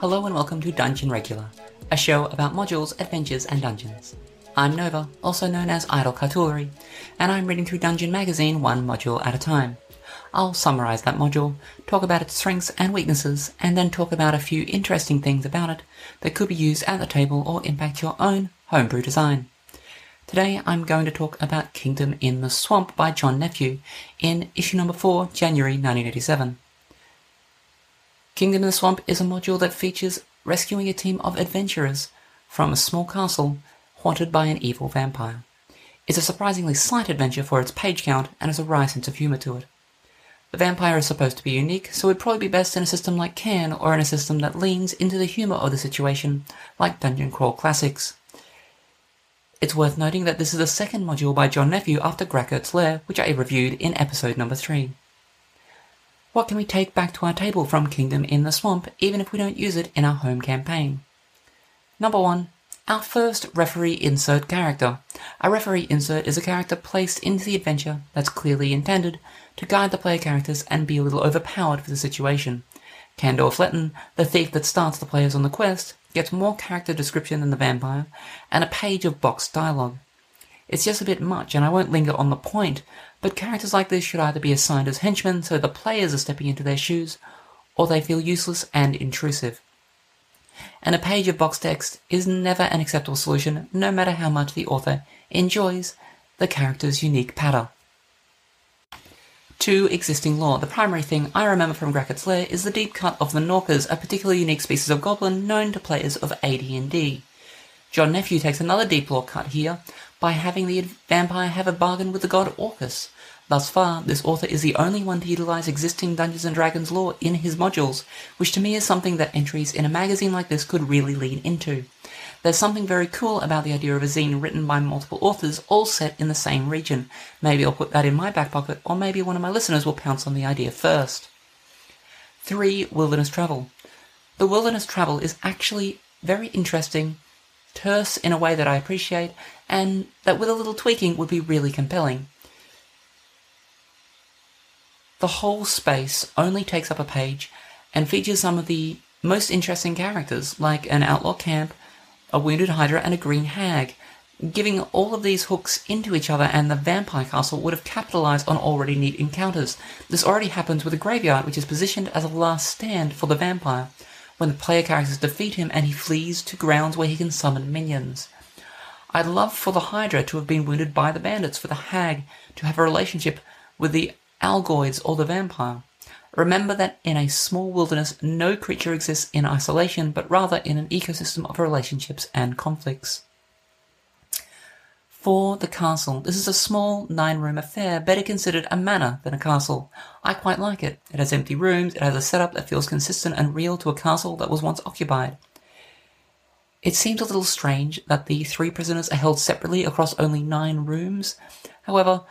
Hello and welcome to Dungeon Regular, a show about modules, adventures, and dungeons. I'm Nova, also known as Idle Cartulary, and I'm reading through Dungeon Magazine one module at a time. I'll summarize that module, talk about its strengths and weaknesses, and then talk about a few interesting things about it that could be used at the table or impact your own homebrew design. Today I'm going to talk about Kingdom in the Swamp by John Nephew in issue number 4, January 1987. Kingdom in the Swamp is a module that features rescuing a team of adventurers from a small castle haunted by an evil vampire. It's a surprisingly slight adventure for its page count and has a wry sense of humour to it. The vampire is supposed to be unique, so it'd probably be best in a system like Cairn or in a system that leans into the humour of the situation, like Dungeon Crawl Classics. It's worth noting that this is the second module by John Nephew after Grackert's Lair, which I reviewed in episode number 3. What can we take back to our table from Kingdom in the Swamp, even if we don't use it in our home campaign? Number 1. Our first referee insert character. A referee insert is a character placed into the adventure that's clearly intended to guide the player characters and be a little overpowered for the situation. Candor Fletton, the thief that starts the players on the quest, gets more character description than the vampire, and a page of boxed dialogue. It's just a bit much, and I won't linger on the point, but characters like this should either be assigned as henchmen so the players are stepping into their shoes, or they feel useless and intrusive. And a page of box text is never an acceptable solution, no matter how much the author enjoys the character's unique patter. To existing lore, the primary thing I remember from Grackert's Lair is the deep cut of the Norkers, a particularly unique species of goblin known to players of AD&D. John Nephew takes another deep lore cut here by having the vampire have a bargain with the god Orcus. Thus far, this author is the only one to utilize existing Dungeons and Dragons lore in his modules, which to me is something that entries in a magazine like this could really lean into. There's something very cool about the idea of a zine written by multiple authors, all set in the same region. Maybe I'll put that in my back pocket, or maybe one of my listeners will pounce on the idea first. 3. Wilderness Travel. The wilderness travel is actually very interesting terse in a way that I appreciate, and that with a little tweaking would be really compelling. The whole space only takes up a page and features some of the most interesting characters, like an outlaw camp, a wounded hydra, and a green hag. Giving all of these hooks into each other, and the vampire castle would have capitalized on already neat encounters. This already happens with a graveyard, which is positioned as a last stand for the vampire when the player characters defeat him and he flees to grounds where he can summon minions. I'd love for the Hydra to have been wounded by the bandits, for the Hag to have a relationship with the Algoids or the vampire. Remember that in a small wilderness, no creature exists in isolation, but rather in an ecosystem of relationships and conflicts for the castle. This is a small nine room affair, better considered a manor than a castle. I quite like it. It has empty rooms, it has a setup that feels consistent and real to a castle that was once occupied. It seems a little strange that the three prisoners are held separately across only nine rooms. However,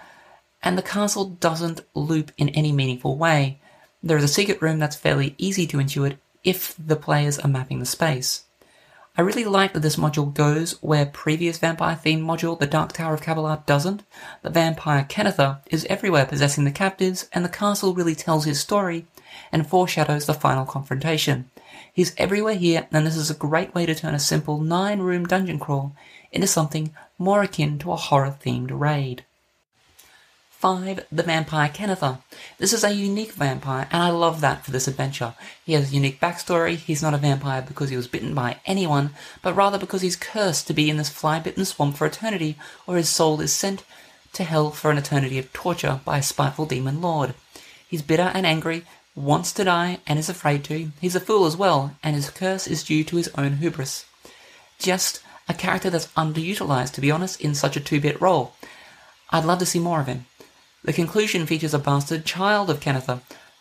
and the castle doesn't loop in any meaningful way. There is a secret room that's fairly easy to intuit if the players are mapping the space. I really like that this module goes where previous vampire themed module, the Dark Tower of Cabalard, doesn't. The vampire Kennether is everywhere possessing the captives, and the castle really tells his story and foreshadows the final confrontation. He's everywhere here, and this is a great way to turn a simple nine room dungeon crawl into something more akin to a horror themed raid. 5. The Vampire Kennether. This is a unique vampire, and I love that for this adventure. He has a unique backstory. He's not a vampire because he was bitten by anyone, but rather because he's cursed to be in this fly-bitten swamp for eternity, or his soul is sent to hell for an eternity of torture by a spiteful demon lord. He's bitter and angry, wants to die, and is afraid to. He's a fool as well, and his curse is due to his own hubris. Just a character that's underutilized, to be honest, in such a two-bit role. I'd love to see more of him. The conclusion features a bastard child of Kennether,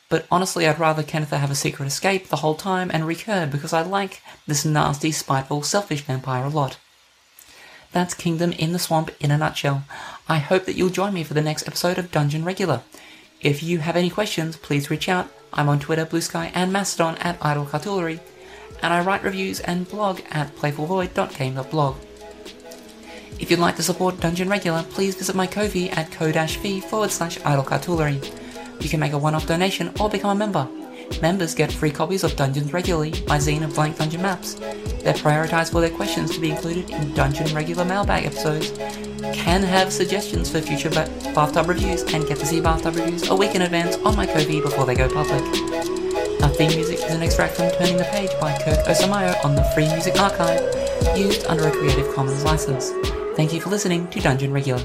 but honestly I'd rather Kennether have a secret escape the whole time and recur because I like this nasty, spiteful, selfish vampire a lot. That's Kingdom in the Swamp in a nutshell. I hope that you'll join me for the next episode of Dungeon Regular. If you have any questions, please reach out. I'm on Twitter, Blue Sky, and Mastodon at Idle Cartulary, and I write reviews and blog at playfulvoid.game.blog. If you'd like to support Dungeon Regular, please visit my Ko-fi at ko-fi forward slash idlecartulary. You can make a one-off donation or become a member. Members get free copies of Dungeons Regularly, my zine of blank dungeon maps. They're prioritized for their questions to be included in Dungeon Regular mailbag episodes. Can have suggestions for future ba- bathtub reviews and get to see bathtub reviews a week in advance on my Ko-fi before they go public. Our theme music is an extract from Turning the Page by Kirk Osamayo on the Free Music Archive, used under a Creative Commons license. Thank you for listening to Dungeon Regular.